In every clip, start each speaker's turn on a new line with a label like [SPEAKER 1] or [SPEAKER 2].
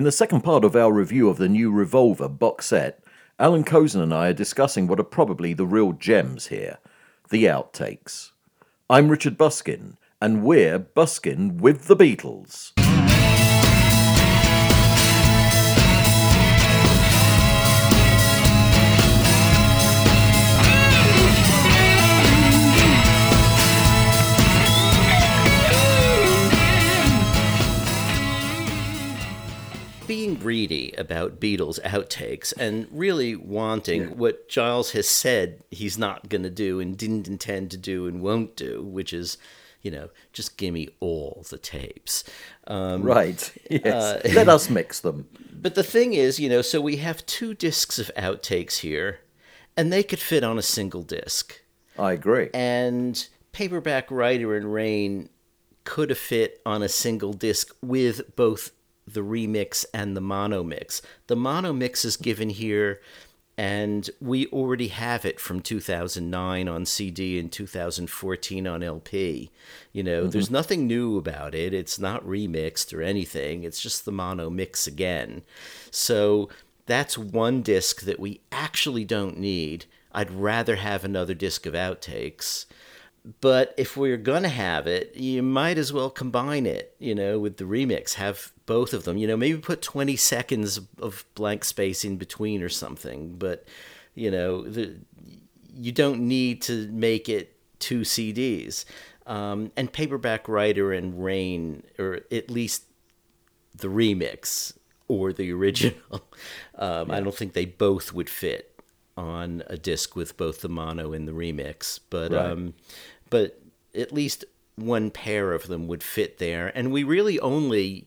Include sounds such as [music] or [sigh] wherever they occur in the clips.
[SPEAKER 1] In the second part of our review of the new Revolver box set, Allan Kozinn and I are discussing what are probably the real gems here the outtakes. I'm Richard Buskin, and we're Buskin with the Beatles.
[SPEAKER 2] Being greedy about Beatles outtakes and really wanting yeah. what Giles has said he's not going to do and didn't intend to do and won't do, which is, you know, just give me all the tapes.
[SPEAKER 1] Um, right. [laughs] Yes. Uh, [laughs] Let us mix them.
[SPEAKER 2] But the thing is, you know, so we have two discs of outtakes here, and they could fit on a single disc.
[SPEAKER 1] I agree.
[SPEAKER 2] And Paperback Writer and Rain could have fit on a single disc with both the remix and the mono mix. The mono mix is given here, and we already have it from 2009 on CD and 2014 on LP. You know, mm-hmm. there's nothing new about it. It's not remixed or anything. It's just the mono mix again. So that's one disc that we actually don't need. I'd rather have another disc of outtakes but if we're going to have it, you might as well combine it, you know, with the remix. Have both of them, you know, maybe put 20 seconds of blank space in between or something. But, you know, the, you don't need to make it two CDs. Um, and Paperback Writer and Rain, or at least the remix or the original, [laughs] um, yeah. I don't think they both would fit on a disc with both the mono and the remix, but right. um, but at least one pair of them would fit there. And we really only,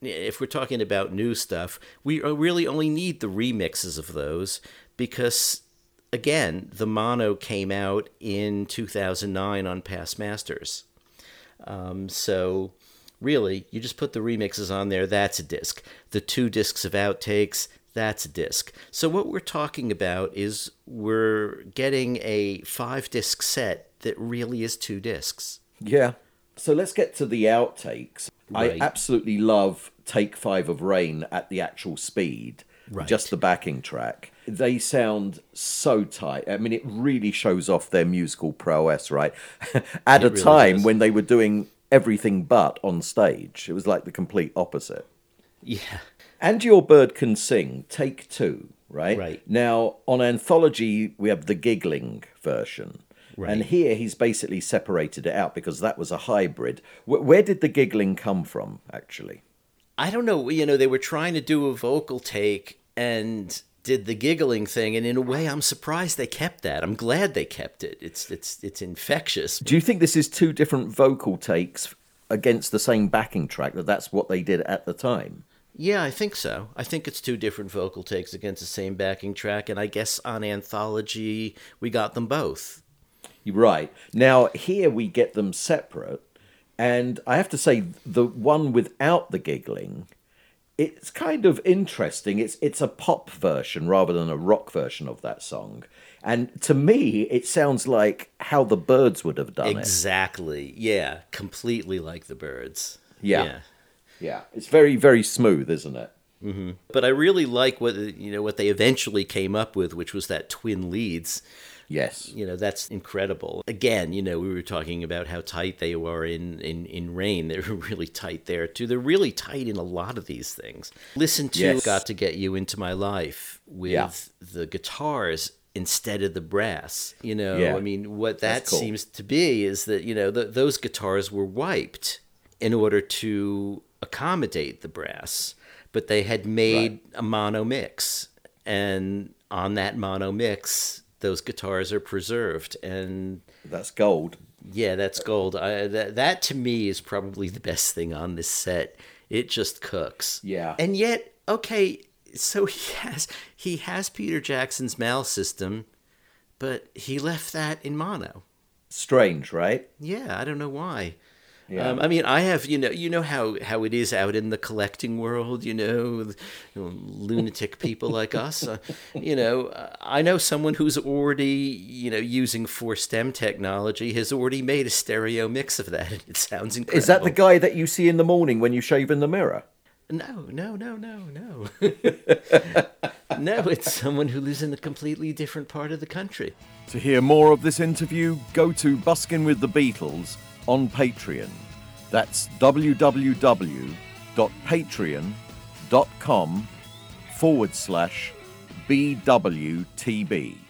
[SPEAKER 2] if we're talking about new stuff, we really only need the remixes of those because, again, the mono came out in 2009 on Past Masters. Um, so really, you just put the remixes on there, that's a disc. The two discs of outtakes, that's a disc. So what we're talking about is we're getting a five disc set that really is two discs.
[SPEAKER 1] Yeah. So let's get to the outtakes. Right. I absolutely love Take Five of Rain at the actual speed. Right. Just the backing track. They sound so tight. I mean, it really shows off their musical prowess, right? [laughs] at it a really time does. when they were doing everything but on stage. It was like the complete opposite.
[SPEAKER 2] Yeah.
[SPEAKER 1] And Your Bird Can Sing, take two, right?
[SPEAKER 2] Right.
[SPEAKER 1] Now, on Anthology, we have the giggling version. Right. And here he's basically separated it out because that was a hybrid. where did the giggling come from, actually?
[SPEAKER 2] I don't know. You know, they were trying to do a vocal take and did the giggling thing, and in a way, I'm surprised they kept that. I'm glad they kept it. It's it's it's infectious.
[SPEAKER 1] Do you think this is two different vocal takes against the same backing track? That that's what they did at the time.
[SPEAKER 2] Yeah, I think so. I think it's two different vocal takes against the same backing track, and I guess on Anthology we got them both.
[SPEAKER 1] Right. Now here we get them separate, and I have to say the one without the giggling, it's kind of interesting. It's it's a pop version rather than a rock version of that song. And to me, it sounds like how the Byrds would have done
[SPEAKER 2] exactly. it. Exactly. Yeah, completely like the Byrds.
[SPEAKER 1] Yeah. yeah. Yeah, it's very very smooth, isn't it?
[SPEAKER 2] Mm-hmm. But I really like what you know what they eventually came up with, which was that twin leads.
[SPEAKER 1] Yes,
[SPEAKER 2] you know that's incredible. Again, you know we were talking about how tight they were in in in Rain. They were [laughs] really tight there too. They're really tight in a lot of these things. Listen to yes. "Got to Get You Into My Life" with yeah. the guitars instead of the brass. You know, yeah. I mean, what that cool. seems to be is that you know the, those guitars were wiped in order to accommodate the brass, but they had made right. a mono mix, and on that mono mix, those guitars are preserved, and
[SPEAKER 1] that's gold.
[SPEAKER 2] Yeah, that's gold. I, that that to me is probably the best thing on this set. It just cooks.
[SPEAKER 1] Yeah,
[SPEAKER 2] and yet, okay, so he has he has Peter Jackson's MAL system, but he left that in mono.
[SPEAKER 1] Strange, right?
[SPEAKER 2] Yeah, I don't know why. Yeah. Um, I mean, I have you know you know how how it is out in the collecting world. You know, you know lunatic people like us. Uh, you know, I know someone who's already you know using four stem technology has already made a stereo mix of that, and it sounds incredible.
[SPEAKER 1] Is that the guy that you see in the morning when you shave in the mirror?
[SPEAKER 2] No, no, no, no, no. no, it's someone who lives in a completely different part of the country.
[SPEAKER 1] To hear more of this interview, go to Buskin with the Beatles on Patreon. That's www.patreon.com forward slash BWTB.